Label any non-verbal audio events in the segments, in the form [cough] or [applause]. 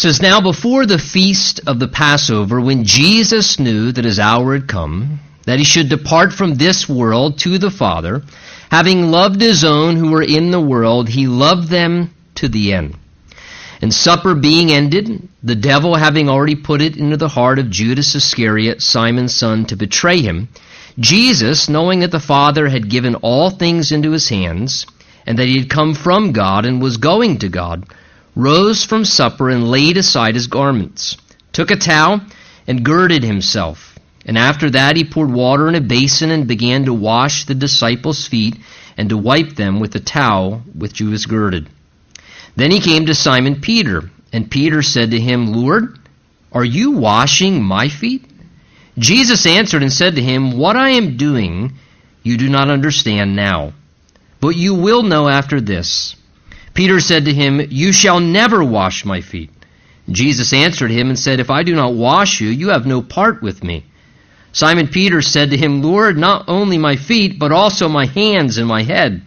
says, Now before the feast of the Passover, when Jesus knew that his hour had come, that he should depart from this world to the Father, having loved his own who were in the world, he loved them to the end. And supper being ended, the devil having already put it into the heart of Judas Iscariot, Simon's son, to betray him, Jesus, knowing that the Father had given all things into his hands, and that he had come from God and was going to God, rose from supper and laid aside his garments, took a towel and girded himself. And after that he poured water in a basin and began to wash the disciples' feet and to wipe them with the towel with which he was girded. Then he came to Simon Peter, and Peter said to him, Lord, are you washing my feet? Jesus answered and said to him, What I am doing you do not understand now, but you will know after this. Peter said to him, You shall never wash my feet. Jesus answered him and said, If I do not wash you, you have no part with me. Simon Peter said to him, Lord, not only my feet, but also my hands and my head.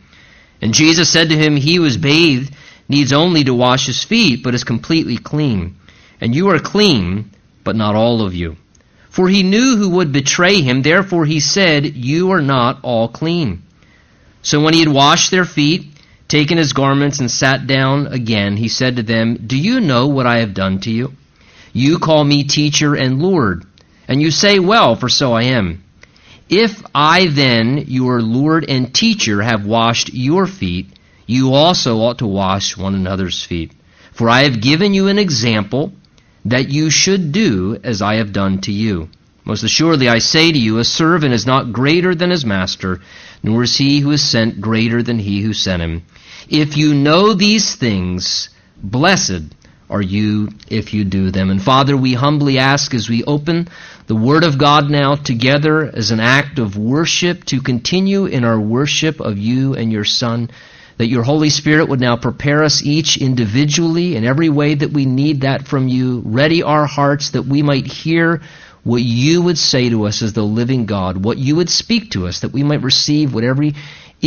And Jesus said to him, He who is bathed needs only to wash his feet, but is completely clean. And you are clean, but not all of you. For he knew who would betray him, therefore he said, You are not all clean. So when he had washed their feet, taken his garments, and sat down again, he said to them, Do you know what I have done to you? You call me teacher and Lord, and you say, Well, for so I am. If I then, your Lord and teacher, have washed your feet, you also ought to wash one another's feet. For I have given you an example that you should do as I have done to you. Most assuredly, I say to you, a servant is not greater than his master, nor is he who is sent greater than he who sent him. If you know these things, blessed are you if you do them. And Father, we humbly ask as we open the Word of God now together as an act of worship to continue in our worship of you and your Son that your Holy Spirit would now prepare us each individually in every way that we need that from you. Ready our hearts that we might hear what you would say to us as the living God, what you would speak to us, that we might receive what every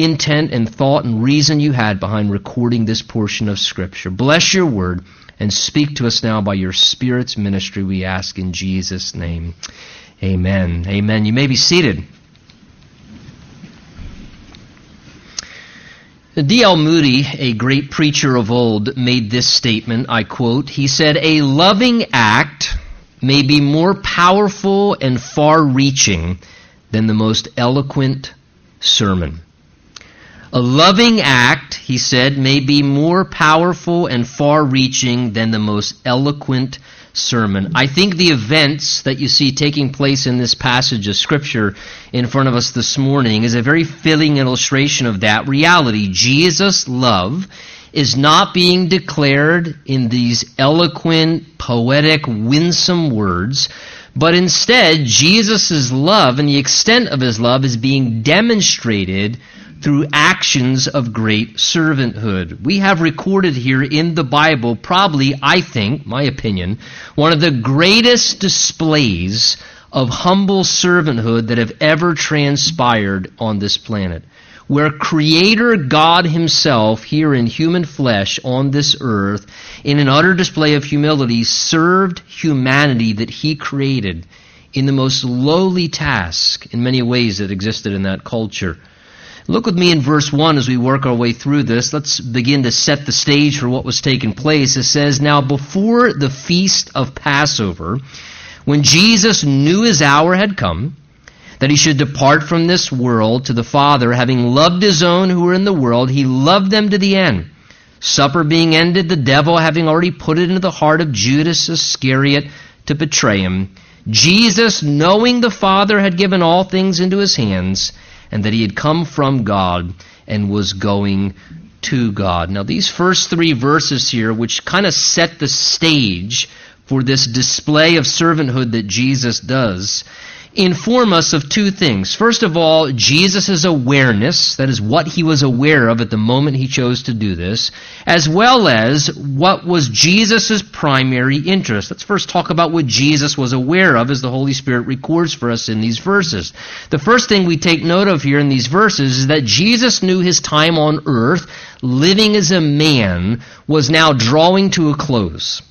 intent and thought and reason you had behind recording this portion of Scripture. Bless your word and speak to us now by your Spirit's ministry, we ask in Jesus' name. Amen. Amen. You may be seated. D.L. Moody, a great preacher of old, made this statement, I quote, he said, A loving act may be more powerful and far reaching than the most eloquent sermon. A loving act, he said, may be more powerful and far reaching than the most eloquent sermon. I think the events that you see taking place in this passage of Scripture in front of us this morning is a very fitting illustration of that reality. Jesus' love is not being declared in these eloquent, poetic, winsome words, but instead, Jesus' love and the extent of his love is being demonstrated through actions of great servanthood. We have recorded here in the Bible, probably, I think, my opinion, one of the greatest displays of humble servanthood that have ever transpired on this planet. Where Creator God Himself, here in human flesh on this earth, in an utter display of humility, served humanity that He created in the most lowly task in many ways that existed in that culture. Look with me in verse 1 as we work our way through this. Let's begin to set the stage for what was taking place. It says, Now before the feast of Passover, when Jesus knew his hour had come, that he should depart from this world to the Father, having loved his own who were in the world, he loved them to the end. Supper being ended, the devil having already put it into the heart of Judas Iscariot to betray him, Jesus, knowing the Father had given all things into his hands, and that he had come from God and was going to God. Now, these first three verses here, which kind of set the stage for this display of servanthood that Jesus does, inform us of two things. First of all, Jesus' awareness, that is what he was aware of at the moment he chose to do this, as well as what was Jesus' primary interest. Let's first talk about what Jesus was aware of as the Holy Spirit records for us in these verses. The first thing we take note of here in these verses is that Jesus knew his time on earth, living as a man, was now drawing to a close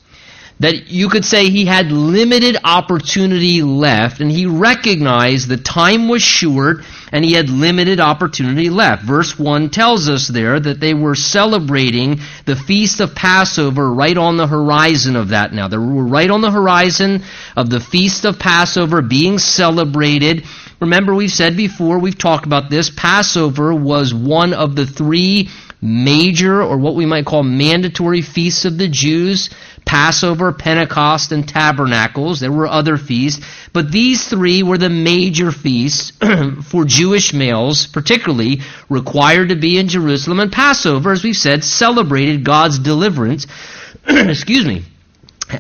that you could say he had limited opportunity left, and he recognized the time was short and he had limited opportunity left. Verse 1 tells us there that they were celebrating the feast of Passover right on the horizon of that now. They were right on the horizon of the feast of Passover being celebrated. Remember, we've said before, we've talked about this, Passover was one of the three major or what we might call mandatory feasts of the Jews. Passover, Pentecost, and Tabernacles. There were other feasts, but these three were the major feasts [clears throat] for Jewish males, particularly required to be in Jerusalem. And Passover, as we've said, celebrated God's deliverance, [clears throat] excuse me,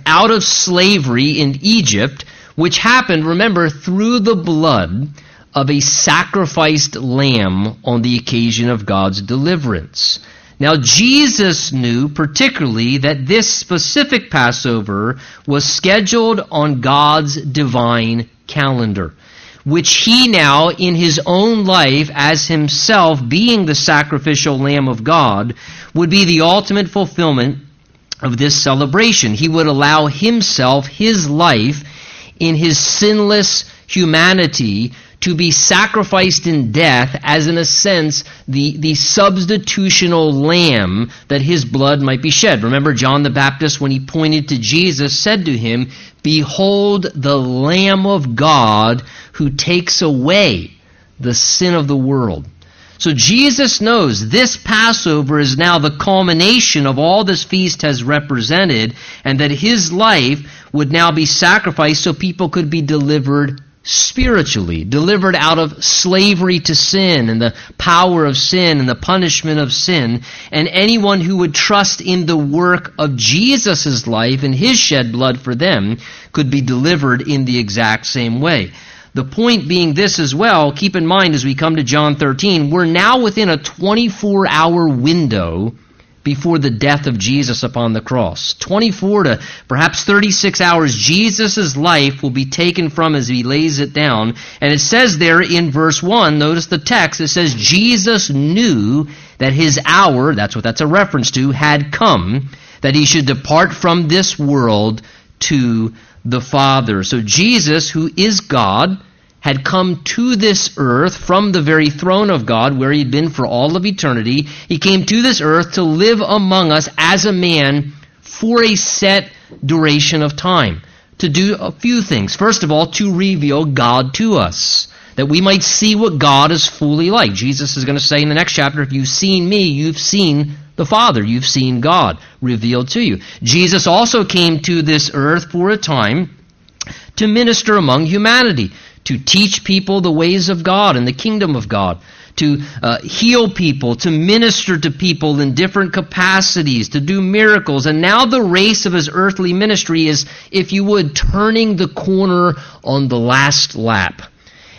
out of slavery in Egypt, which happened, remember, through the blood of a sacrificed lamb on the occasion of God's deliverance. Now, Jesus knew particularly that this specific Passover was scheduled on God's divine calendar, which he now, in his own life, as himself being the sacrificial Lamb of God, would be the ultimate fulfillment of this celebration. He would allow himself, his life, in his sinless humanity to be sacrificed in death as in a sense the, the substitutional lamb that his blood might be shed. Remember John the Baptist when he pointed to Jesus said to him, Behold the Lamb of God who takes away the sin of the world. So Jesus knows this Passover is now the culmination of all this feast has represented, and that his life would now be sacrificed so people could be delivered spiritually, delivered out of slavery to sin and the power of sin and the punishment of sin. And anyone who would trust in the work of Jesus' life and his shed blood for them could be delivered in the exact same way. The point being this as well, keep in mind as we come to John 13, we're now within a 24 hour window before the death of Jesus upon the cross. 24 to perhaps 36 hours, Jesus' life will be taken from as he lays it down. And it says there in verse 1, notice the text, it says, Jesus knew that his hour, that's what that's a reference to, had come, that he should depart from this world to the Father. So Jesus, who is God, had come to this earth from the very throne of God where he'd been for all of eternity. He came to this earth to live among us as a man for a set duration of time. To do a few things. First of all, to reveal God to us. That we might see what God is fully like. Jesus is going to say in the next chapter, if you've seen me, you've seen the Father. You've seen God revealed to you. Jesus also came to this earth for a time to minister among humanity to teach people the ways of God and the kingdom of God, to uh, heal people, to minister to people in different capacities, to do miracles. And now the race of his earthly ministry is, if you would, turning the corner on the last lap.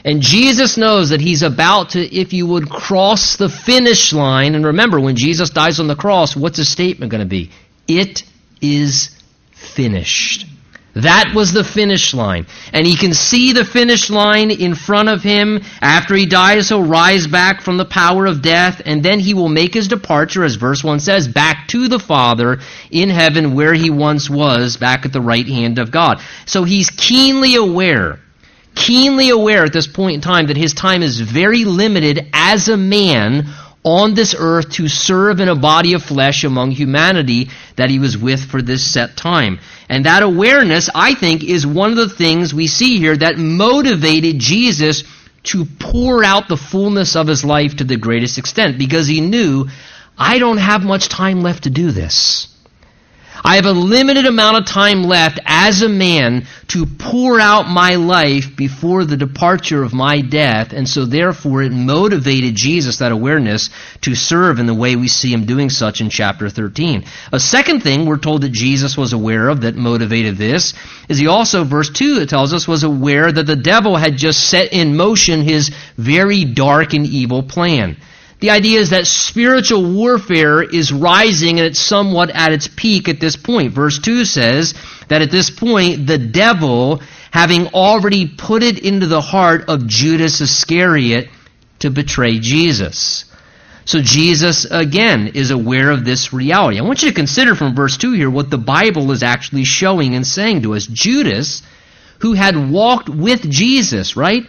And Jesus knows that he's about to, if you would, cross the finish line. And remember, when Jesus dies on the cross, what's his statement going to be? It is finished. That was the finish line. And he can see the finish line in front of him. After he dies, he'll rise back from the power of death, and then he will make his departure, as verse 1 says, back to the Father in heaven where he once was, back at the right hand of God. So he's keenly aware, keenly aware at this point in time that his time is very limited as a man on this earth to serve in a body of flesh among humanity that he was with for this set time. And that awareness, I think, is one of the things we see here that motivated Jesus to pour out the fullness of his life to the greatest extent because he knew, I don't have much time left to do this. I have a limited amount of time left as a man to pour out my life before the departure of my death, and so therefore it motivated Jesus, that awareness, to serve in the way we see him doing such in chapter 13. A second thing we're told that Jesus was aware of that motivated this is he also, verse 2, it tells us, was aware that the devil had just set in motion his very dark and evil plan. The idea is that spiritual warfare is rising and it's somewhat at its peak at this point. Verse 2 says that at this point, the devil, having already put it into the heart of Judas Iscariot to betray Jesus. So Jesus, again, is aware of this reality. I want you to consider from verse 2 here what the Bible is actually showing and saying to us. Judas, who had walked with Jesus, right,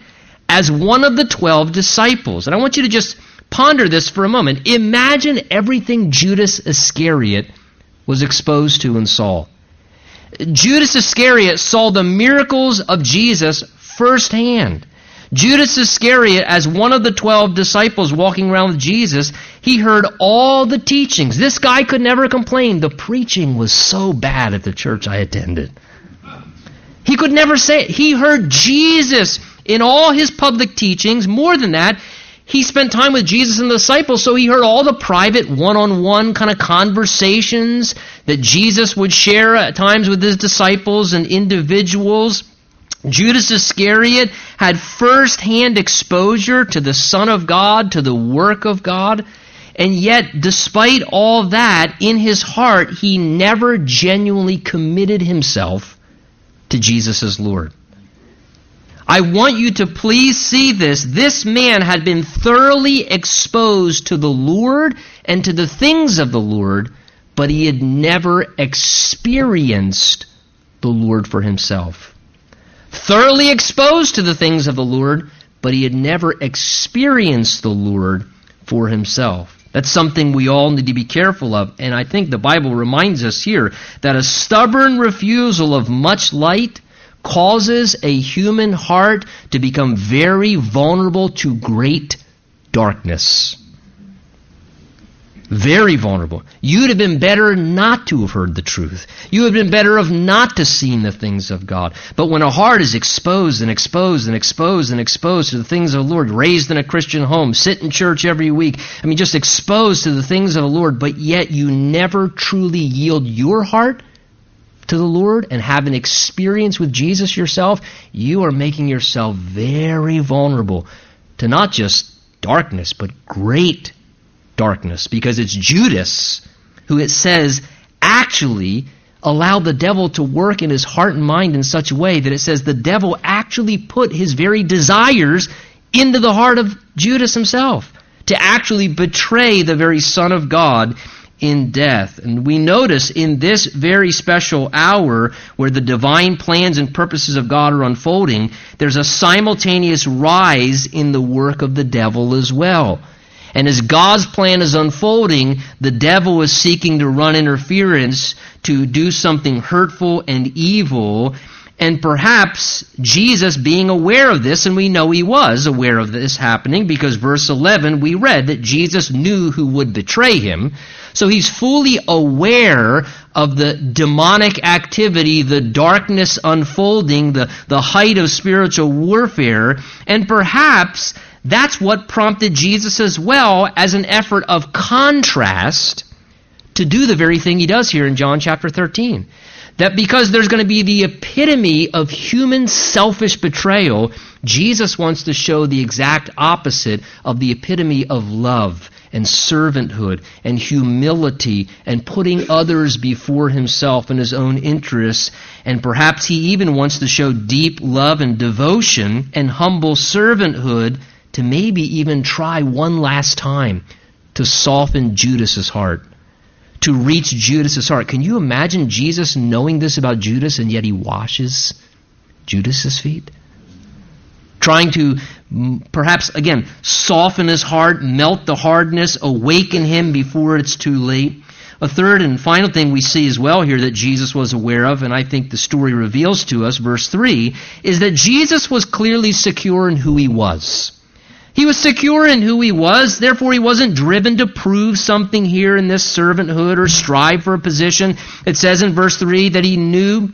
as one of the 12 disciples. And I want you to just ponder this for a moment. Imagine everything Judas Iscariot was exposed to and saw. Judas Iscariot saw the miracles of Jesus firsthand. Judas Iscariot, as one of the twelve disciples walking around with Jesus, he heard all the teachings. This guy could never complain. The preaching was so bad at the church I attended. He could never say it. He heard Jesus in all his public teachings. More than that, he spent time with Jesus and the disciples, so he heard all the private one on one kind of conversations that Jesus would share at times with his disciples and individuals. Judas Iscariot had first hand exposure to the Son of God, to the work of God. And yet, despite all that, in his heart, he never genuinely committed himself to Jesus as Lord. I want you to please see this. This man had been thoroughly exposed to the Lord and to the things of the Lord, but he had never experienced the Lord for himself. Thoroughly exposed to the things of the Lord, but he had never experienced the Lord for himself. That's something we all need to be careful of. And I think the Bible reminds us here that a stubborn refusal of much light causes a human heart to become very vulnerable to great darkness. Very vulnerable. You'd have been better not to have heard the truth. You would have been better of not to seen the things of God. But when a heart is exposed and exposed and exposed and exposed to the things of the Lord, raised in a Christian home, sit in church every week, I mean, just exposed to the things of the Lord, but yet you never truly yield your heart to the Lord and have an experience with Jesus yourself, you are making yourself very vulnerable to not just darkness, but great darkness. Because it's Judas who it says actually allowed the devil to work in his heart and mind in such a way that it says the devil actually put his very desires into the heart of Judas himself to actually betray the very Son of God in death. And we notice in this very special hour where the divine plans and purposes of God are unfolding, there's a simultaneous rise in the work of the devil as well. And as God's plan is unfolding, the devil is seeking to run interference to do something hurtful and evil. And perhaps Jesus being aware of this, and we know he was aware of this happening because verse 11 we read that Jesus knew who would betray him. So he's fully aware of the demonic activity, the darkness unfolding, the, the height of spiritual warfare, and perhaps that's what prompted Jesus as well as an effort of contrast to do the very thing he does here in John chapter 13. That because there's going to be the epitome of human selfish betrayal, Jesus wants to show the exact opposite of the epitome of love and servanthood and humility and putting others before himself and his own interests. And perhaps he even wants to show deep love and devotion and humble servanthood to maybe even try one last time to soften Judas's heart, to reach Judas's heart. Can you imagine Jesus knowing this about Judas and yet he washes Judas's feet? trying to mm, perhaps, again, soften his heart, melt the hardness, awaken him before it's too late. A third and final thing we see as well here that Jesus was aware of, and I think the story reveals to us, verse 3, is that Jesus was clearly secure in who he was. He was secure in who he was, therefore he wasn't driven to prove something here in this servanthood or strive for a position. It says in verse 3 that he knew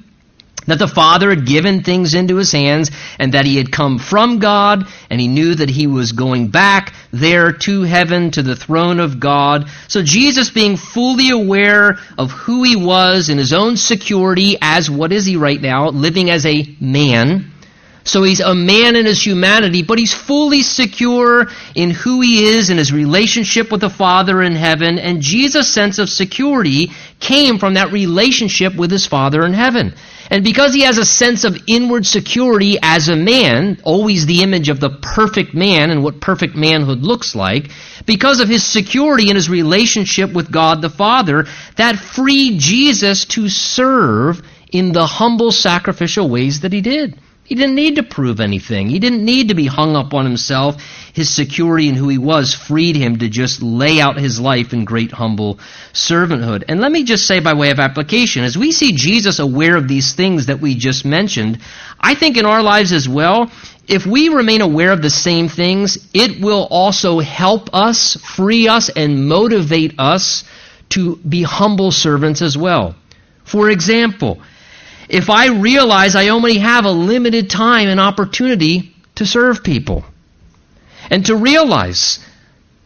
that the Father had given things into his hands and that he had come from God and he knew that he was going back there to heaven to the throne of God. So Jesus being fully aware of who he was in his own security as what is he right now, living as a man, So he's a man in his humanity, but he's fully secure in who he is in his relationship with the Father in heaven. And Jesus' sense of security came from that relationship with his Father in heaven. And because he has a sense of inward security as a man, always the image of the perfect man and what perfect manhood looks like, because of his security in his relationship with God the Father, that freed Jesus to serve in the humble sacrificial ways that he did. He didn't need to prove anything. He didn't need to be hung up on himself. His security in who he was freed him to just lay out his life in great humble servanthood. And let me just say by way of application, as we see Jesus aware of these things that we just mentioned, I think in our lives as well, if we remain aware of the same things, it will also help us, free us, and motivate us to be humble servants as well. For example, if I realize I only have a limited time and opportunity to serve people. And to realize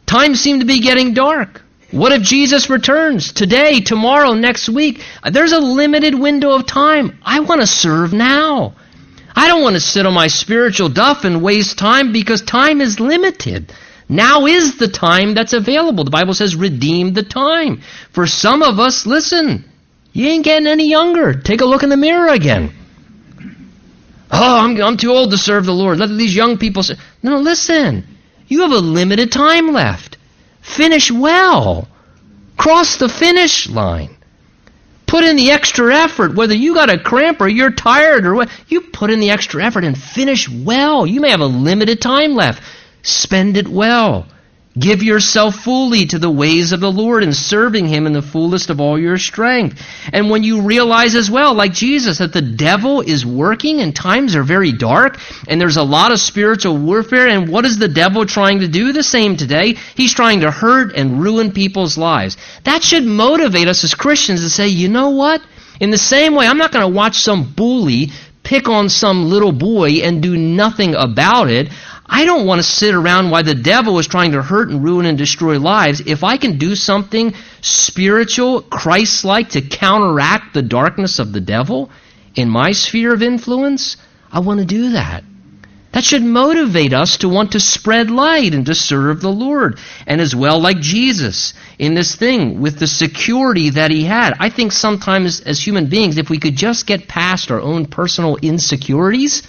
times seem to be getting dark. What if Jesus returns today, tomorrow, next week? There's a limited window of time. I want to serve now. I don't want to sit on my spiritual duff and waste time because time is limited. Now is the time that's available. The Bible says, redeem the time. For some of us, listen, you ain't getting any younger. Take a look in the mirror again. Oh, I'm, I'm too old to serve the Lord. Let these young people say. No, listen. You have a limited time left. Finish well. Cross the finish line. Put in the extra effort, whether you got a cramp or you're tired or what. You put in the extra effort and finish well. You may have a limited time left. Spend it well. Give yourself fully to the ways of the Lord and serving Him in the fullest of all your strength. And when you realize as well, like Jesus, that the devil is working and times are very dark and there's a lot of spiritual warfare, and what is the devil trying to do? The same today. He's trying to hurt and ruin people's lives. That should motivate us as Christians to say, you know what? In the same way, I'm not going to watch some bully pick on some little boy and do nothing about it. I don't want to sit around while the devil is trying to hurt and ruin and destroy lives. If I can do something spiritual, Christ like, to counteract the darkness of the devil in my sphere of influence, I want to do that. That should motivate us to want to spread light and to serve the Lord. And as well, like Jesus in this thing, with the security that he had. I think sometimes as human beings, if we could just get past our own personal insecurities,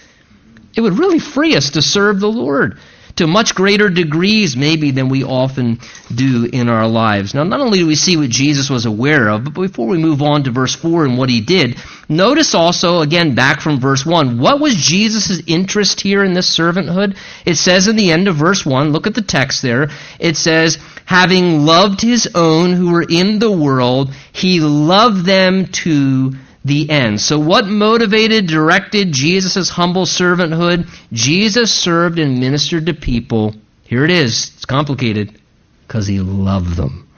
it would really free us to serve the Lord to much greater degrees, maybe, than we often do in our lives. Now, not only do we see what Jesus was aware of, but before we move on to verse 4 and what he did, notice also, again, back from verse 1, what was Jesus' interest here in this servanthood? It says in the end of verse 1, look at the text there, it says, having loved his own who were in the world, he loved them to the end. So, what motivated, directed Jesus' humble servanthood? Jesus served and ministered to people. Here it is. It's complicated. Because he loved them.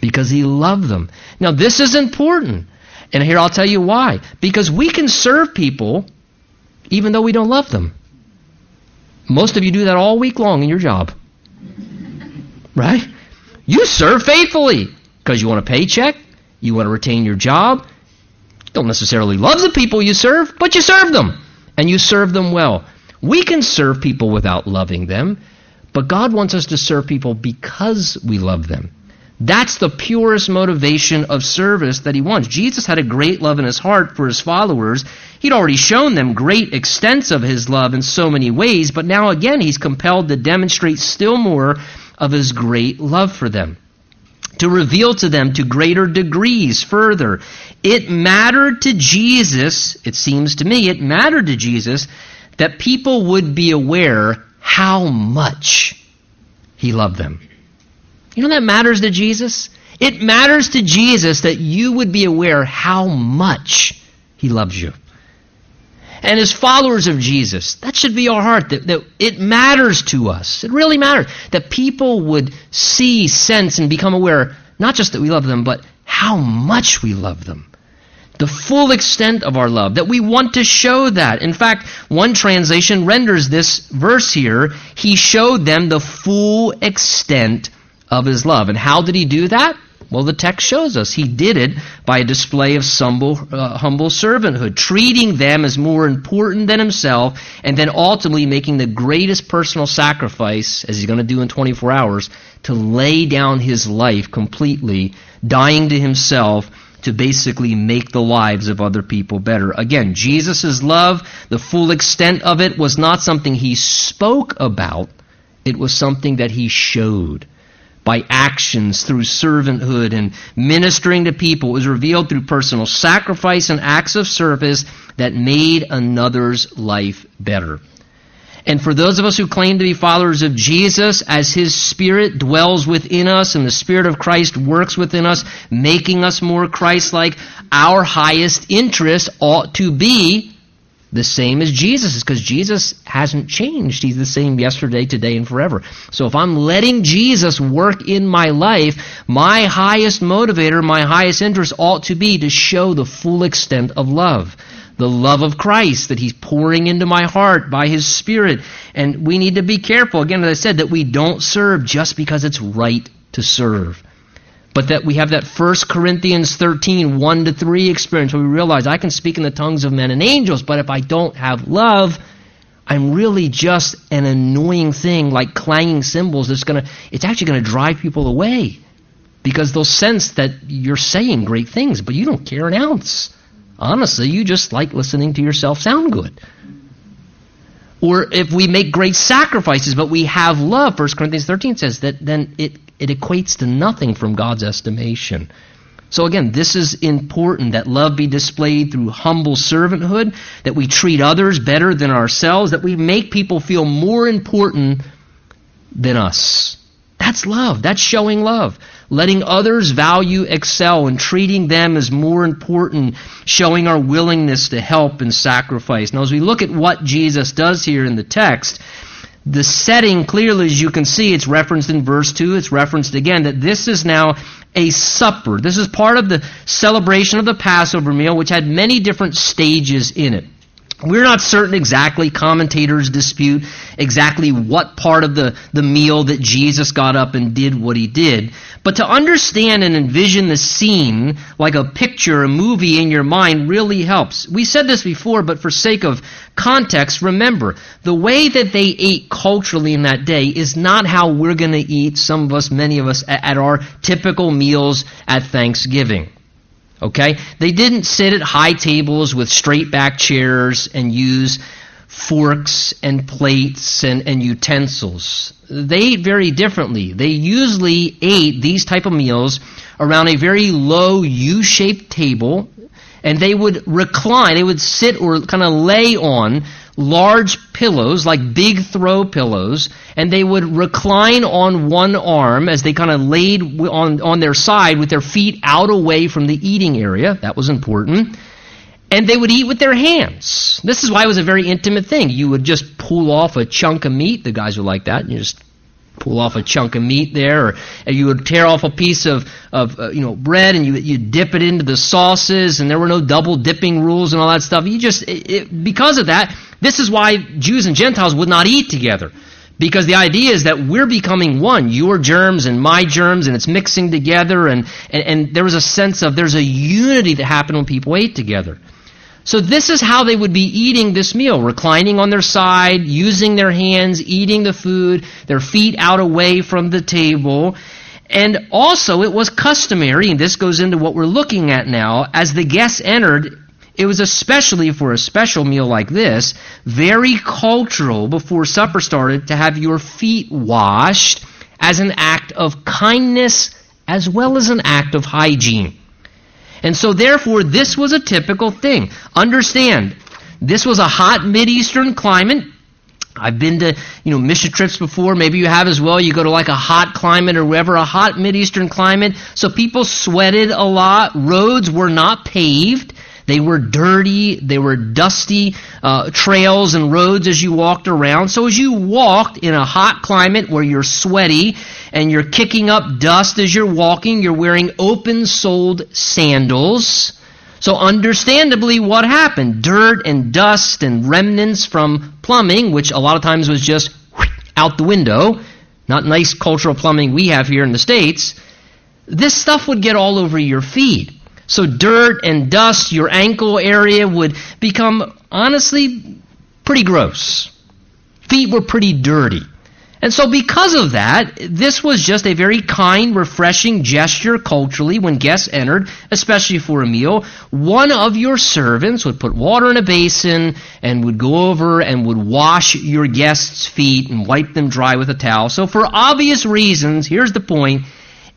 Because he loved them. Now, this is important. And here I'll tell you why. Because we can serve people even though we don't love them. Most of you do that all week long in your job. [laughs] Right? You serve faithfully because you want a paycheck, you want to retain your job, don't necessarily love the people you serve, but you serve them. And you serve them well. We can serve people without loving them, but God wants us to serve people because we love them. That's the purest motivation of service that he wants. Jesus had a great love in his heart for his followers. He'd already shown them great extents of his love in so many ways, but now again he's compelled to demonstrate still more of his great love for them to reveal to them to greater degrees further. It mattered to Jesus, it seems to me, it mattered to Jesus that people would be aware how much he loved them. You know that matters to Jesus? It matters to Jesus that you would be aware how much he loves you and as followers of Jesus, that should be our heart, that, that it matters to us. It really matters. That people would see, sense, and become aware, not just that we love them, but how much we love them. The full extent of our love, that we want to show that. In fact, one translation renders this verse here, He showed them the full extent of His love. And how did He do that? Well, the text shows us he did it by a display of humble, uh, humble servanthood, treating them as more important than himself, and then ultimately making the greatest personal sacrifice, as he's going to do in 24 hours, to lay down his life completely, dying to himself to basically make the lives of other people better. Again, Jesus' love, the full extent of it, was not something he spoke about, it was something that he showed by actions through servanthood and ministering to people. It was revealed through personal sacrifice and acts of service that made another's life better. And for those of us who claim to be followers of Jesus, as His Spirit dwells within us and the Spirit of Christ works within us, making us more Christ like, our highest interest ought to be the same as Jesus is because Jesus hasn't changed. He's the same yesterday, today, and forever. So if I'm letting Jesus work in my life, my highest motivator, my highest interest ought to be to show the full extent of love the love of Christ that He's pouring into my heart by His Spirit. And we need to be careful, again, as I said, that we don't serve just because it's right to serve. But that we have that 1 Corinthians 13, 1 to 3 experience where we realize I can speak in the tongues of men and angels, but if I don't have love, I'm really just an annoying thing like clanging cymbals that's going to, it's actually going to drive people away because they'll sense that you're saying great things, but you don't care an ounce. Honestly, you just like listening to yourself sound good. Or if we make great sacrifices, but we have love, 1 Corinthians 13 says that then it, it equates to nothing from God's estimation. So again, this is important that love be displayed through humble servanthood, that we treat others better than ourselves, that we make people feel more important than us. That's love. That's showing love letting others value excel and treating them as more important, showing our willingness to help and sacrifice. Now, as we look at what Jesus does here in the text, the setting clearly, as you can see, it's referenced in verse 2, it's referenced again, that this is now a supper. This is part of the celebration of the Passover meal, which had many different stages in it. We're not certain exactly, commentators dispute exactly what part of the, the meal that Jesus got up and did what he did. But to understand and envision the scene like a picture, a movie in your mind really helps. We said this before, but for sake of context, remember, the way that they ate culturally in that day is not how we're going to eat, some of us, many of us, at our typical meals at Thanksgiving. Okay? They didn't sit at high tables with straight back chairs and use forks and plates and, and utensils. They ate very differently. They usually ate these type of meals around a very low U-shaped table and they would recline, they would sit or kind of lay on large pillows, like big throw pillows, and they would recline on one arm as they kind of laid on, on their side with their feet out away from the eating area. That was important. And they would eat with their hands. This is why it was a very intimate thing. You would just pull off a chunk of meat. The guys were like that. And you just pull off a chunk of meat there, or you would tear off a piece of, of uh, you know bread and you you dip it into the sauces, and there were no double dipping rules and all that stuff. You just it, it, because of that, this is why Jews and Gentiles would not eat together. Because the idea is that we're becoming one, your germs and my germs, and it's mixing together, and, and, and there was a sense of there's a unity that happened when people ate together. So this is how they would be eating this meal, reclining on their side, using their hands, eating the food, their feet out away from the table. And also it was customary, and this goes into what we're looking at now, as the guests entered, it was especially for a special meal like this, very cultural before supper started to have your feet washed as an act of kindness as well as an act of hygiene. And so therefore this was a typical thing. Understand, this was a hot Mideastern climate. I've been to, you know, mission trips before. Maybe you have as well. You go to like a hot climate or wherever, a hot Mideastern climate. So people sweated a lot. Roads were not paved. They were dirty, they were dusty uh, trails and roads as you walked around. So as you walked in a hot climate where you're sweaty and you're kicking up dust as you're walking, you're wearing open soled sandals. So understandably what happened? Dirt and dust and remnants from plumbing, which a lot of times was just out the window, not nice cultural plumbing we have here in the States this stuff would get all over your feet. So dirt and dust, your ankle area would become, honestly, pretty gross. Feet were pretty dirty. And so, because of that, this was just a very kind, refreshing gesture culturally when guests entered, especially for a meal. One of your servants would put water in a basin and would go over and would wash your guests' feet and wipe them dry with a towel. So, for obvious reasons, here's the point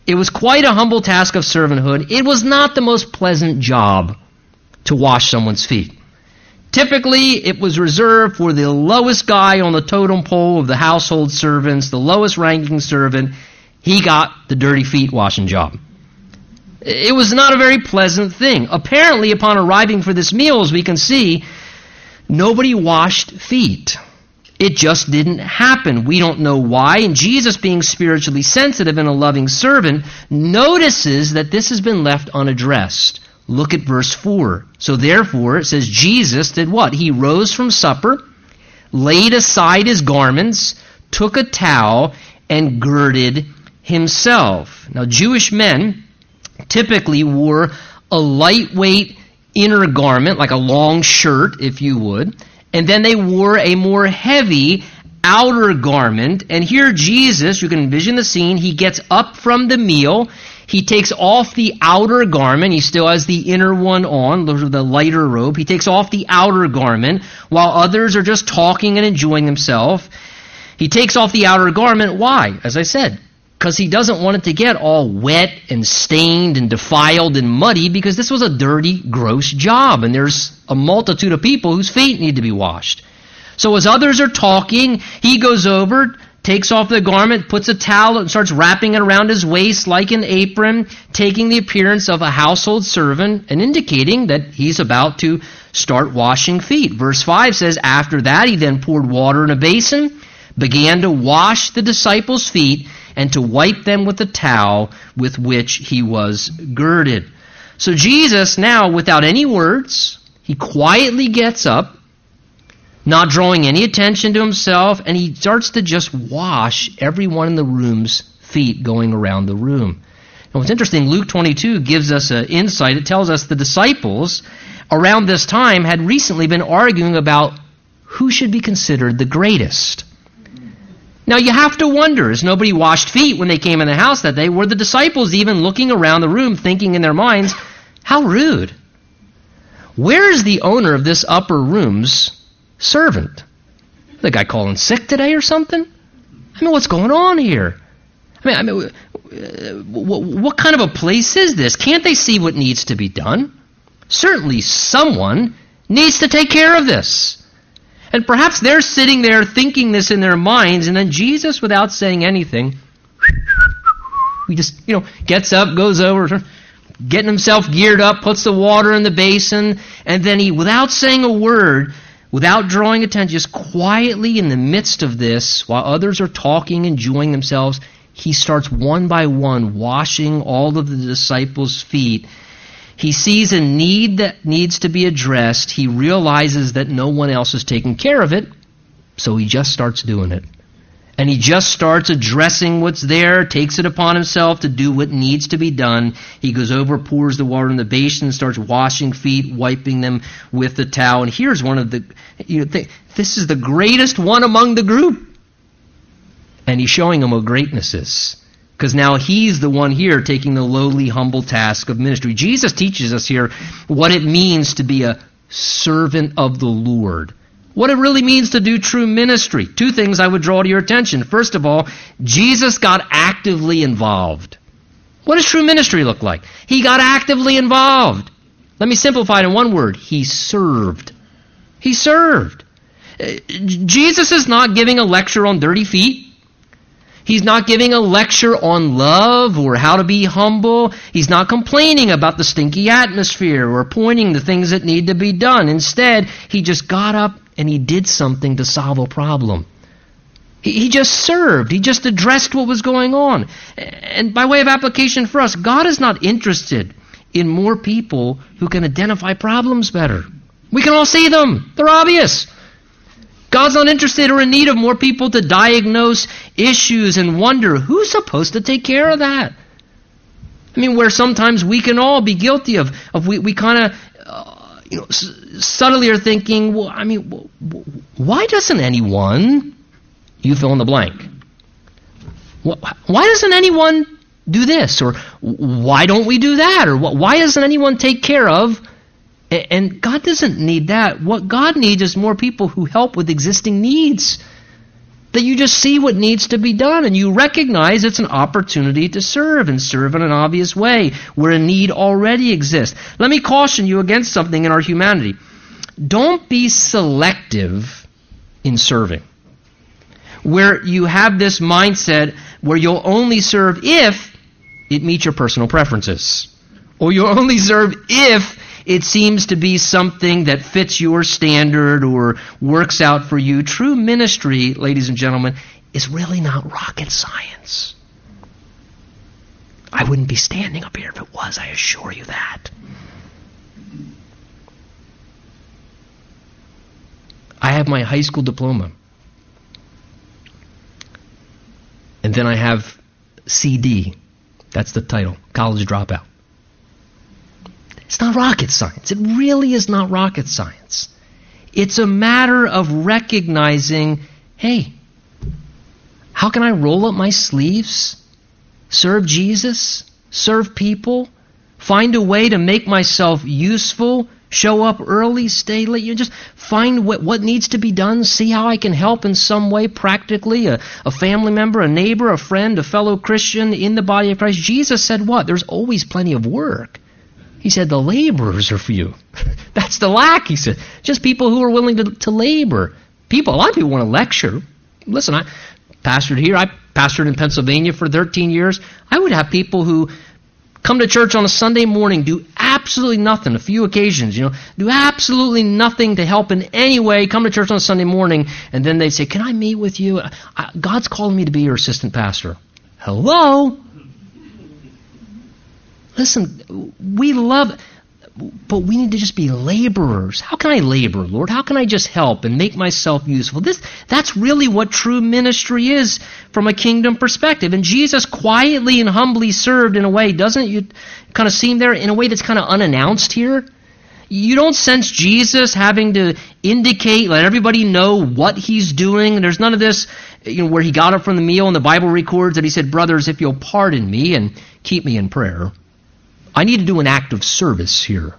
it was quite a humble task of servanthood. It was not the most pleasant job to wash someone's feet. Typically, it was reserved for the lowest guy on the totem pole of the household servants, the lowest ranking servant. He got the dirty feet washing job. It was not a very pleasant thing. Apparently, upon arriving for this meal, as we can see, nobody washed feet. It just didn't happen. We don't know why. And Jesus, being spiritually sensitive and a loving servant, notices that this has been left unaddressed. Look at verse 4. So therefore, it says, Jesus did what? He rose from supper, laid aside his garments, took a towel, and girded himself. Now, Jewish men typically wore a lightweight inner garment, like a long shirt, if you would, and then they wore a more heavy outer garment. And here, Jesus, you can envision the scene, he gets up from the meal. He takes off the outer garment. He still has the inner one on, the lighter robe. He takes off the outer garment while others are just talking and enjoying themselves. He takes off the outer garment. Why? As I said, because he doesn't want it to get all wet and stained and defiled and muddy because this was a dirty, gross job. And there's a multitude of people whose feet need to be washed. So as others are talking, he goes over takes off the garment, puts a towel, and starts wrapping it around his waist like an apron, taking the appearance of a household servant and indicating that he's about to start washing feet. Verse 5 says, After that, he then poured water in a basin, began to wash the disciples' feet, and to wipe them with the towel with which he was girded. So Jesus, now, without any words, he quietly gets up not drawing any attention to himself, and he starts to just wash everyone in the room's feet going around the room. And what's interesting, Luke 22 gives us an insight. It tells us the disciples around this time had recently been arguing about who should be considered the greatest. Now you have to wonder, as nobody washed feet when they came in the house that day, were the disciples even looking around the room thinking in their minds, how rude? Where is the owner of this upper room's servant. The guy calling sick today or something? I mean, what's going on here? I mean, I mean, what kind of a place is this? Can't they see what needs to be done? Certainly, someone needs to take care of this. And perhaps they're sitting there thinking this in their minds, and then Jesus, without saying anything, he just, you know, gets up, goes over, getting himself geared up, puts the water in the basin, and then he, without saying a word, without drawing attention, just quietly in the midst of this, while others are talking, enjoying themselves, he starts one by one washing all of the disciples' feet. He sees a need that needs to be addressed. He realizes that no one else is taking care of it, so he just starts doing it and he just starts addressing what's there, takes it upon himself to do what needs to be done. He goes over, pours the water in the basin, starts washing feet, wiping them with the towel. And here's one of the, you know, this is the greatest one among the group. And he's showing them what greatness is. Because now he's the one here taking the lowly, humble task of ministry. Jesus teaches us here what it means to be a servant of the Lord what it really means to do true ministry. Two things I would draw to your attention. First of all, Jesus got actively involved. What does true ministry look like? He got actively involved. Let me simplify it in one word. He served. He served. Uh, Jesus is not giving a lecture on dirty feet. He's not giving a lecture on love or how to be humble. He's not complaining about the stinky atmosphere or pointing the things that need to be done. Instead, he just got up and he did something to solve a problem. He, he just served. He just addressed what was going on. And by way of application for us, God is not interested in more people who can identify problems better. We can all see them. They're obvious. God's not interested or in need of more people to diagnose issues and wonder who's supposed to take care of that. I mean, where sometimes we can all be guilty of, of we, we kind of, uh, you know, s- subtly are thinking, well, I mean, why doesn't anyone, you fill in the blank, why doesn't anyone do this? Or why don't we do that? Or why doesn't anyone take care of? And God doesn't need that. What God needs is more people who help with existing needs. That you just see what needs to be done and you recognize it's an opportunity to serve and serve in an obvious way where a need already exists. Let me caution you against something in our humanity. Don't be selective in serving. Where you have this mindset where you'll only serve if it meets your personal preferences. Or you'll only serve if it seems to be something that fits your standard or works out for you. True ministry, ladies and gentlemen, is really not rocket science. I wouldn't be standing up here if it was, I assure you that. I have my high school diploma. And then I have CD. That's the title, college dropout. It's not rocket science. It really is not rocket science. It's a matter of recognizing hey, how can I roll up my sleeves, serve Jesus, serve people, find a way to make myself useful, show up early, stay late. You just find what, what needs to be done, see how I can help in some way practically, a, a family member, a neighbor, a friend, a fellow Christian in the body of Christ. Jesus said what? There's always plenty of work. He said, The laborers are few. [laughs] That's the lack, he said. Just people who are willing to, to labor. People, a lot of people want to lecture. Listen, I pastored here. I pastored in Pennsylvania for 13 years. I would have people who come to church on a Sunday morning, do absolutely nothing, a few occasions, you know, do absolutely nothing to help in any way, come to church on a Sunday morning, and then they say, Can I meet with you? God's calling me to be your assistant pastor. Hello? Listen, we love, but we need to just be laborers. How can I labor, Lord? How can I just help and make myself useful? This, that's really what true ministry is from a kingdom perspective. And Jesus quietly and humbly served in a way, doesn't it kind of seem there, in a way that's kind of unannounced here? You don't sense Jesus having to indicate, let everybody know what he's doing. There's none of this, you know, where he got up from the meal and the Bible records that he said, Brothers, if you'll pardon me and keep me in prayer. I need to do an act of service here.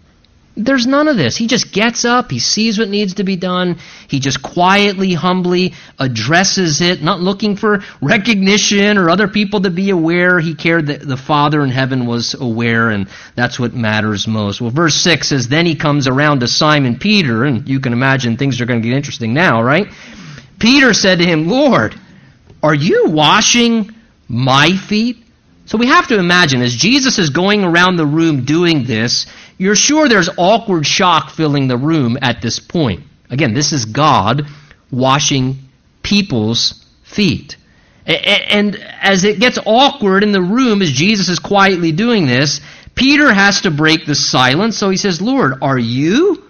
There's none of this. He just gets up, he sees what needs to be done, he just quietly, humbly addresses it, not looking for recognition or other people to be aware. He cared that the Father in heaven was aware, and that's what matters most. Well, verse 6 says, Then he comes around to Simon Peter, and you can imagine things are going to get interesting now, right? Peter said to him, Lord, are you washing my feet? So we have to imagine as Jesus is going around the room doing this, you're sure there's awkward shock filling the room at this point. Again, this is God washing people's feet. And as it gets awkward in the room as Jesus is quietly doing this, Peter has to break the silence. So he says, Lord, are you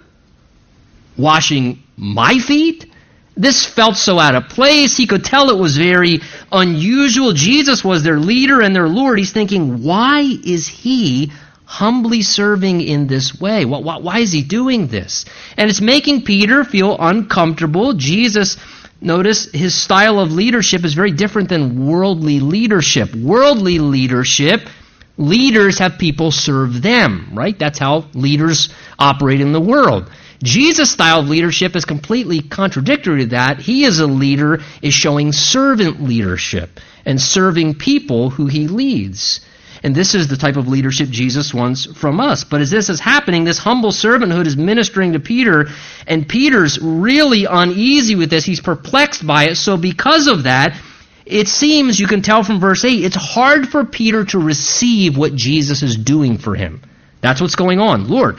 washing my feet? This felt so out of place. He could tell it was very unusual. Jesus was their leader and their Lord. He's thinking, why is he humbly serving in this way? Why is he doing this? And it's making Peter feel uncomfortable. Jesus, notice, his style of leadership is very different than worldly leadership. Worldly leadership, leaders have people serve them, right? That's how leaders operate in the world. Jesus' style of leadership is completely contradictory to that. He, as a leader, is showing servant leadership and serving people who he leads. And this is the type of leadership Jesus wants from us. But as this is happening, this humble servanthood is ministering to Peter, and Peter's really uneasy with this. He's perplexed by it. So, because of that, it seems, you can tell from verse 8, it's hard for Peter to receive what Jesus is doing for him. That's what's going on. Lord,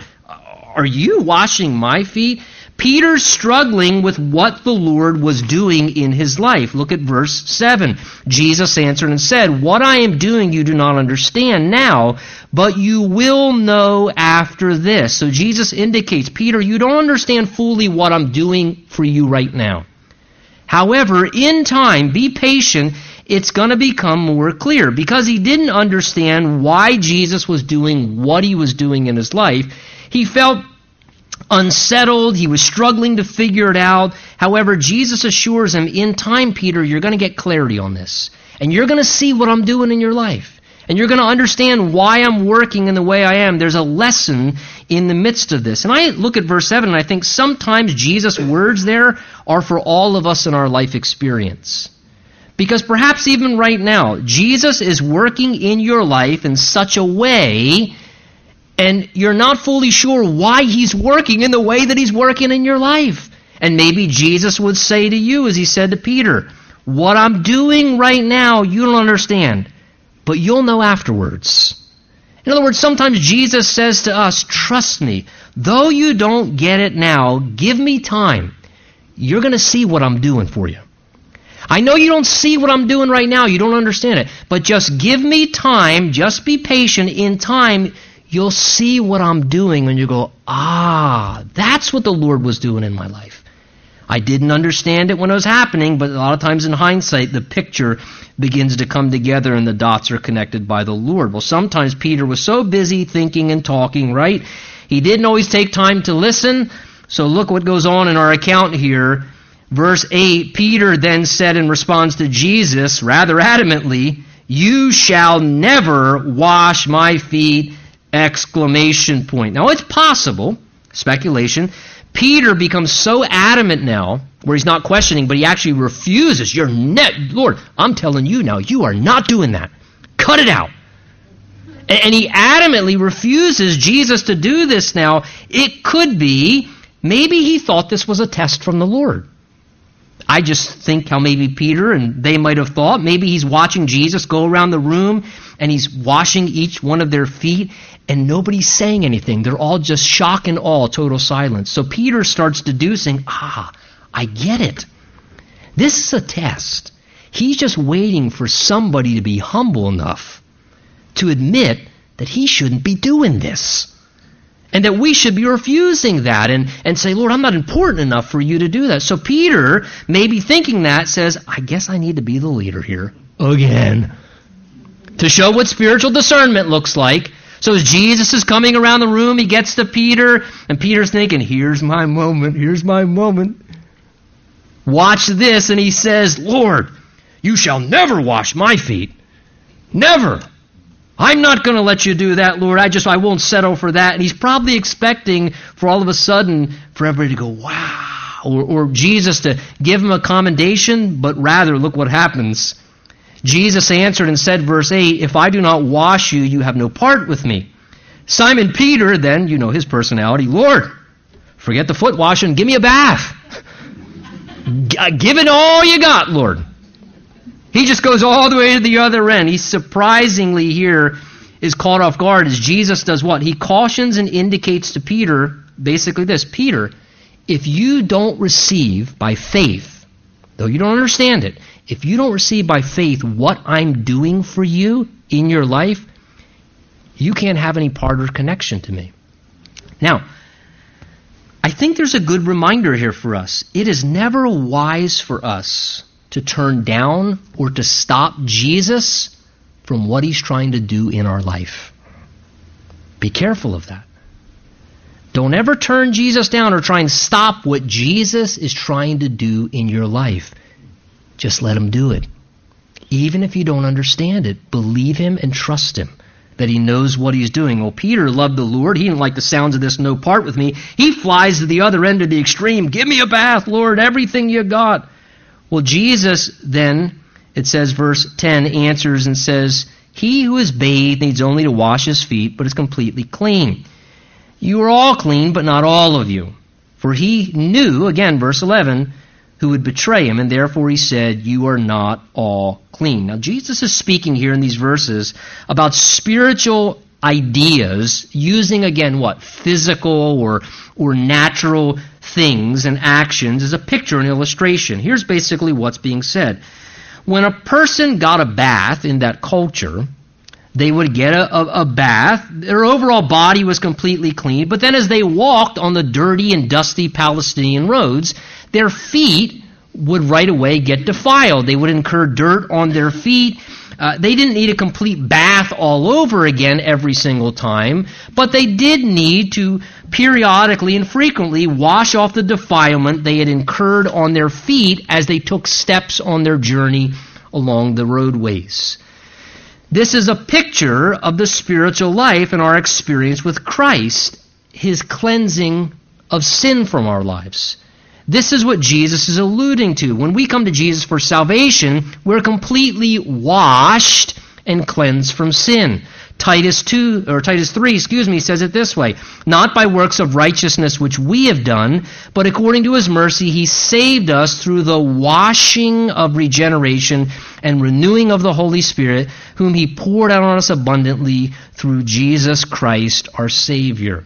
are you washing my feet? Peter's struggling with what the Lord was doing in his life. Look at verse 7. Jesus answered and said, What I am doing you do not understand now, but you will know after this. So Jesus indicates, Peter, you don't understand fully what I'm doing for you right now. However, in time, be patient, it's going to become more clear because he didn't understand why Jesus was doing what he was doing in his life. He felt unsettled. He was struggling to figure it out. However, Jesus assures him, in time, Peter, you're going to get clarity on this. And you're going to see what I'm doing in your life. And you're going to understand why I'm working in the way I am. There's a lesson in the midst of this. And I look at verse 7 and I think sometimes Jesus' words there are for all of us in our life experience. Because perhaps even right now, Jesus is working in your life in such a way, and you're not fully sure why he's working in the way that he's working in your life. And maybe Jesus would say to you, as he said to Peter, What I'm doing right now, you don't understand, but you'll know afterwards. In other words, sometimes Jesus says to us, Trust me, though you don't get it now, give me time. You're going to see what I'm doing for you. I know you don't see what I'm doing right now. You don't understand it. But just give me time. Just be patient. In time, you'll see what I'm doing when you go, ah, that's what the Lord was doing in my life. I didn't understand it when it was happening, but a lot of times in hindsight, the picture begins to come together and the dots are connected by the Lord. Well, sometimes Peter was so busy thinking and talking, right? He didn't always take time to listen. So look what goes on in our account here. Verse 8 Peter then said in response to Jesus, rather adamantly, You shall never wash my feet! Exclamation point. Now it's possible, speculation, Peter becomes so adamant now, where he's not questioning, but he actually refuses. You're net, Lord, I'm telling you now, you are not doing that. Cut it out. And he adamantly refuses Jesus to do this now. It could be, maybe he thought this was a test from the Lord. I just think how maybe Peter and they might have thought. Maybe he's watching Jesus go around the room and he's washing each one of their feet and nobody's saying anything. They're all just shock and awe, total silence. So Peter starts deducing, ah, I get it. This is a test. He's just waiting for somebody to be humble enough to admit that he shouldn't be doing this. And that we should be refusing that and, and say, Lord, I'm not important enough for you to do that. So Peter, maybe thinking that, says, I guess I need to be the leader here again. To show what spiritual discernment looks like. So as Jesus is coming around the room, he gets to Peter, and Peter's thinking, here's my moment, here's my moment. Watch this, and he says, Lord, you shall never wash my feet. Never. I'm not going to let you do that, Lord. I just, I won't settle for that. And he's probably expecting for all of a sudden for everybody to go, wow, or, or Jesus to give him a commendation, but rather, look what happens. Jesus answered and said, verse 8, If I do not wash you, you have no part with me. Simon Peter, then, you know his personality, Lord, forget the foot washing, give me a bath. Uh, give it all you got, Lord. He just goes all the way to the other end. He surprisingly here is caught off guard as Jesus does what? He cautions and indicates to Peter basically this Peter, if you don't receive by faith, though you don't understand it, if you don't receive by faith what I'm doing for you in your life, you can't have any part or connection to me. Now, I think there's a good reminder here for us. It is never wise for us to turn down or to stop Jesus from what he's trying to do in our life. Be careful of that. Don't ever turn Jesus down or try and stop what Jesus is trying to do in your life. Just let him do it. Even if you don't understand it, believe him and trust him that he knows what he's doing. Well, Peter loved the Lord. He didn't like the sounds of this no part with me. He flies to the other end of the extreme. Give me a bath, Lord, everything you got. Well, Jesus then, it says, verse 10, answers and says, He who is bathed needs only to wash his feet, but is completely clean. You are all clean, but not all of you. For he knew, again, verse 11, who would betray him, and therefore he said, You are not all clean. Now, Jesus is speaking here in these verses about spiritual ideas using, again, what? Physical or, or natural things and actions as a picture, and illustration. Here's basically what's being said. When a person got a bath in that culture, they would get a, a, a, bath. Their overall body was completely clean. But then as they walked on the dirty and dusty Palestinian roads, their feet would right away get defiled. They would incur dirt on their feet. Uh, they didn't need a complete bath all over again every single time, but they did need to periodically and frequently wash off the defilement they had incurred on their feet as they took steps on their journey along the roadways. This is a picture of the spiritual life and our experience with Christ, his cleansing of sin from our lives. This is what Jesus is alluding to. When we come to Jesus for salvation, we're completely washed and cleansed from sin. Titus 2 or Titus 3, excuse me, says it this way, not by works of righteousness which we have done, but according to his mercy he saved us through the washing of regeneration and renewing of the Holy Spirit, whom he poured out on us abundantly through Jesus Christ our savior.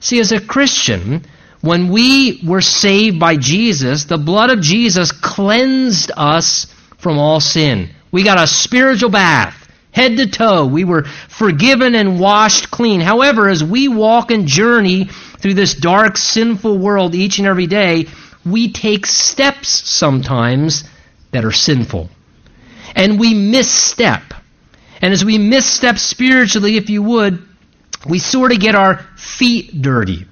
See, as a Christian, when we were saved by Jesus, the blood of Jesus cleansed us from all sin. We got a spiritual bath, head to toe. We were forgiven and washed clean. However, as we walk and journey through this dark, sinful world each and every day, we take steps sometimes that are sinful. And we misstep. And as we misstep spiritually, if you would, we sort of get our feet dirty.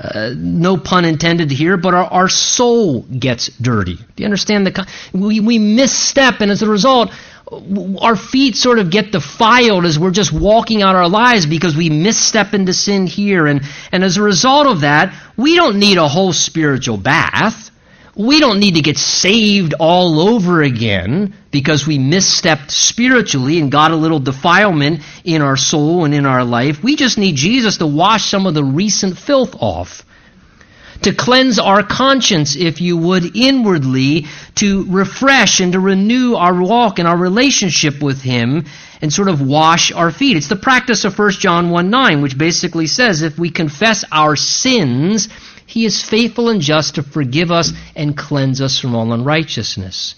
Uh, no pun intended here, but our, our soul gets dirty. Do you understand the? We, we misstep, and as a result, our feet sort of get defiled as we're just walking out our lives because we misstep into sin here. And, and as a result of that, we don't need a whole spiritual bath. We don't need to get saved all over again because we misstepped spiritually and got a little defilement in our soul and in our life. We just need Jesus to wash some of the recent filth off. To cleanse our conscience, if you would, inwardly, to refresh and to renew our walk and our relationship with Him and sort of wash our feet. It's the practice of 1 John 1 9, which basically says if we confess our sins, he is faithful and just to forgive us and cleanse us from all unrighteousness.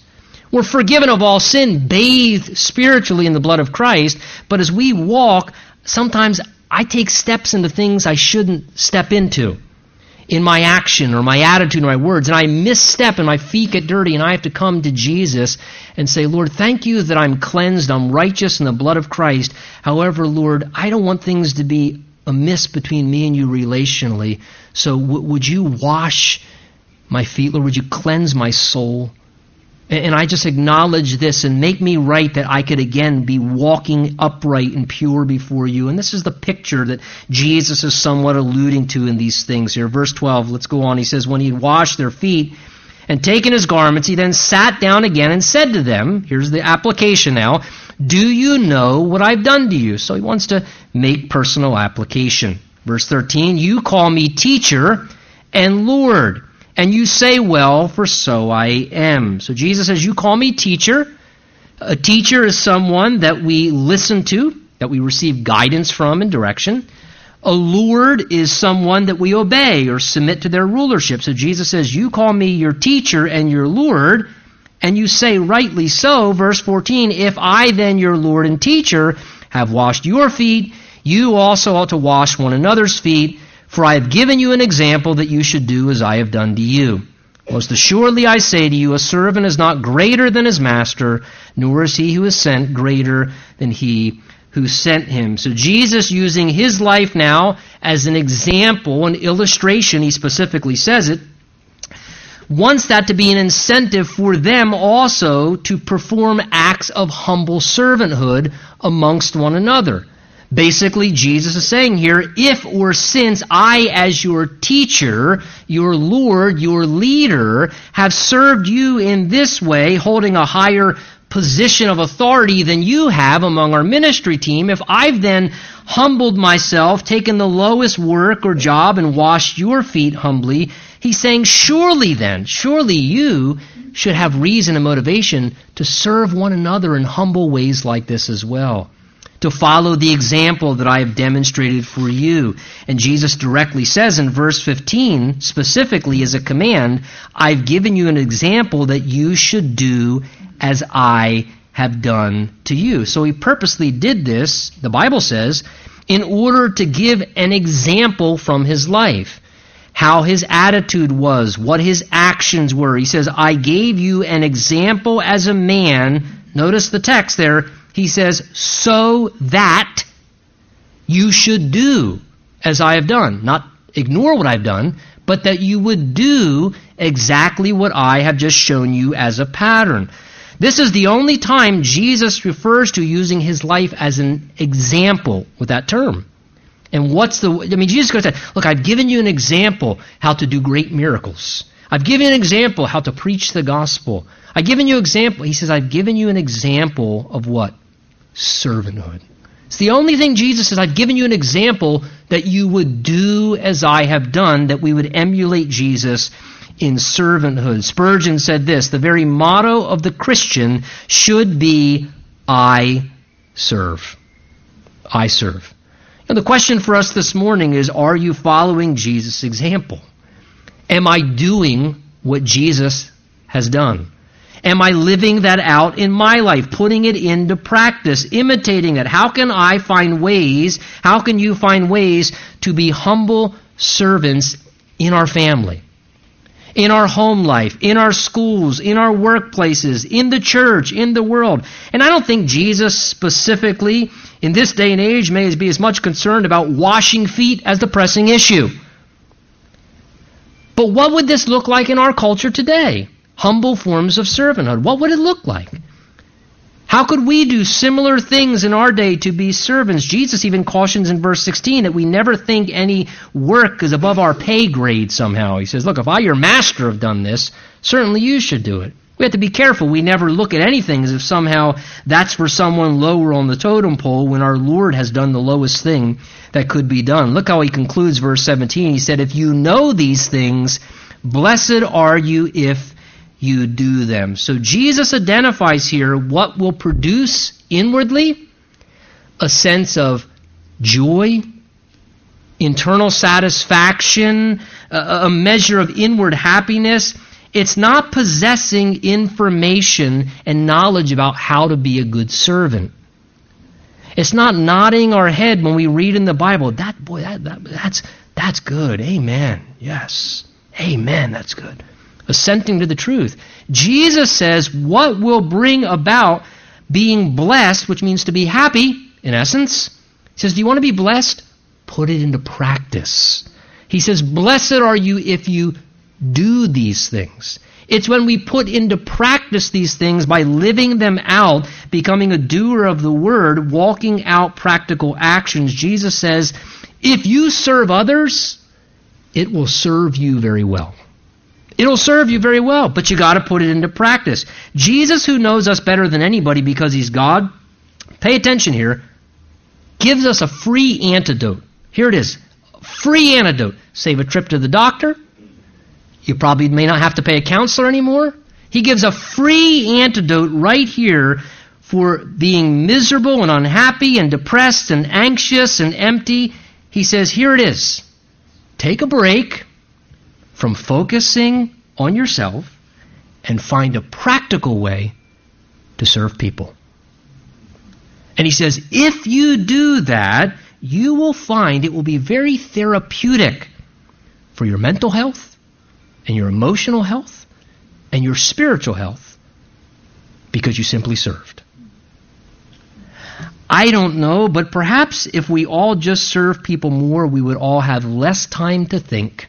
We're forgiven of all sin, bathed spiritually in the blood of Christ, but as we walk, sometimes I take steps into things I shouldn't step into in my action or my attitude or my words, and I misstep and my feet get dirty, and I have to come to Jesus and say, Lord, thank you that I'm cleansed, I'm righteous in the blood of Christ. However, Lord, I don't want things to be amiss between me and you relationally. So w- would you wash my feet, Lord? Would you cleanse my soul? And, and I just acknowledge this and make me right that I could again be walking upright and pure before you. And this is the picture that Jesus is somewhat alluding to in these things here. Verse 12, let's go on. He says, When he had washed their feet, and taken his garments, he then sat down again and said to them, here's the application now, do you know what I've done to you? So he wants to make personal application. Verse 13, you call me teacher and Lord, and you say, well, for so I am. So Jesus says, you call me teacher. A teacher is someone that we listen to, that we receive guidance from and direction. A Lord is someone that we obey or submit to their rulership. So Jesus says, You call me your teacher and your Lord, and you say rightly so. Verse 14, If I then, your Lord and teacher, have washed your feet, you also ought to wash one another's feet, for I have given you an example that you should do as I have done to you. Most assuredly I say to you, a servant is not greater than his master, nor is he who is sent greater than he who sent him. So Jesus using his life now as an example, an illustration, he specifically says it, wants that to be an incentive for them also to perform acts of humble servanthood amongst one another. Basically, Jesus is saying here, if or since I, as your teacher, your Lord, your leader, have served you in this way, holding a higher position of authority than you have among our ministry team, if I've then humbled myself, taken the lowest work or job, and washed your feet humbly, he's saying, surely then, surely you should have reason and motivation to serve one another in humble ways like this as well. To follow the example that I have demonstrated for you. And Jesus directly says in verse 15, specifically as a command, I've given you an example that you should do as I have done to you. So he purposely did this, the Bible says, in order to give an example from his life. how his attitude was, what his actions were. He says, I gave you an example as a man. Notice the text there. He says, so that you should do as I have done. Not ignore what I've done, but that you would do exactly what I have just shown you as a pattern. This is the only time Jesus refers to using his life as an example with that term. And what's the, I mean, Jesus goes, look, I've given you an example how to do great miracles. I've given you an example how to preach the gospel. I've given you an example. He says, I've given you an example of what? Servanthood. It's the only thing Jesus says, I've given you an example that you would do as I have done, that we would emulate Jesus in servanthood. Spurgeon said this the very motto of the Christian should be, I serve. I serve. And the question for us this morning is Are you following Jesus' example? Am I doing what Jesus has done? Am I living that out in my life, putting it into practice, imitating it? How can I find ways, how can you find ways to be humble servants in our family? in our home life, in our schools, in our workplaces, in the church, in the world. And I don't think Jesus specifically in this day and age may be as much concerned about washing feet as the pressing issue. But what would this look like in our culture today? Humble forms of servanthood. What would it look like? How could we do similar things in our day to be servants? Jesus even cautions in verse 16 that we never think any work is above our pay grade somehow. He says, Look, if I, your master, have done this, certainly you should do it. We have to be careful. We never look at anything as if somehow that's for someone lower on the totem pole when our Lord has done the lowest thing that could be done. Look how he concludes verse 17. He said, If you know these things, blessed are you if you do them. So Jesus identifies here what will produce inwardly a sense of joy, internal satisfaction, a, measure of inward happiness. It's not possessing information and knowledge about how to be a good servant. It's not nodding our head when we read in the Bible. That boy, that, that, that's that's good. Amen. Yes. Amen. That's good assenting to the truth. Jesus says what will bring about being blessed, which means to be happy, in essence. He says, Do you want to be blessed? Put it into practice. He says, Blessed are you if you do these things. It's when we put into practice these things by living them out, becoming a doer of the word, walking out practical actions. Jesus says, if you serve others, it will serve you very well. It'll serve you very well, but you got to put it into practice. Jesus, who knows us better than anybody because he's God, pay attention here, gives us a free antidote. Here it is. Free antidote. Save a trip to the doctor. You probably may not have to pay a counselor anymore. He gives a free antidote right here for being miserable and unhappy and depressed and anxious and empty. He says, Here it is. Take a break from focusing on yourself and find a practical way to serve people. And he says, if you do that, you will find it will be very therapeutic for your mental health and your emotional health and your spiritual health because you simply served. I don't know, but perhaps if we all just serve people more, we would all have less time to think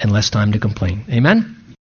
and less time to complain. Amen?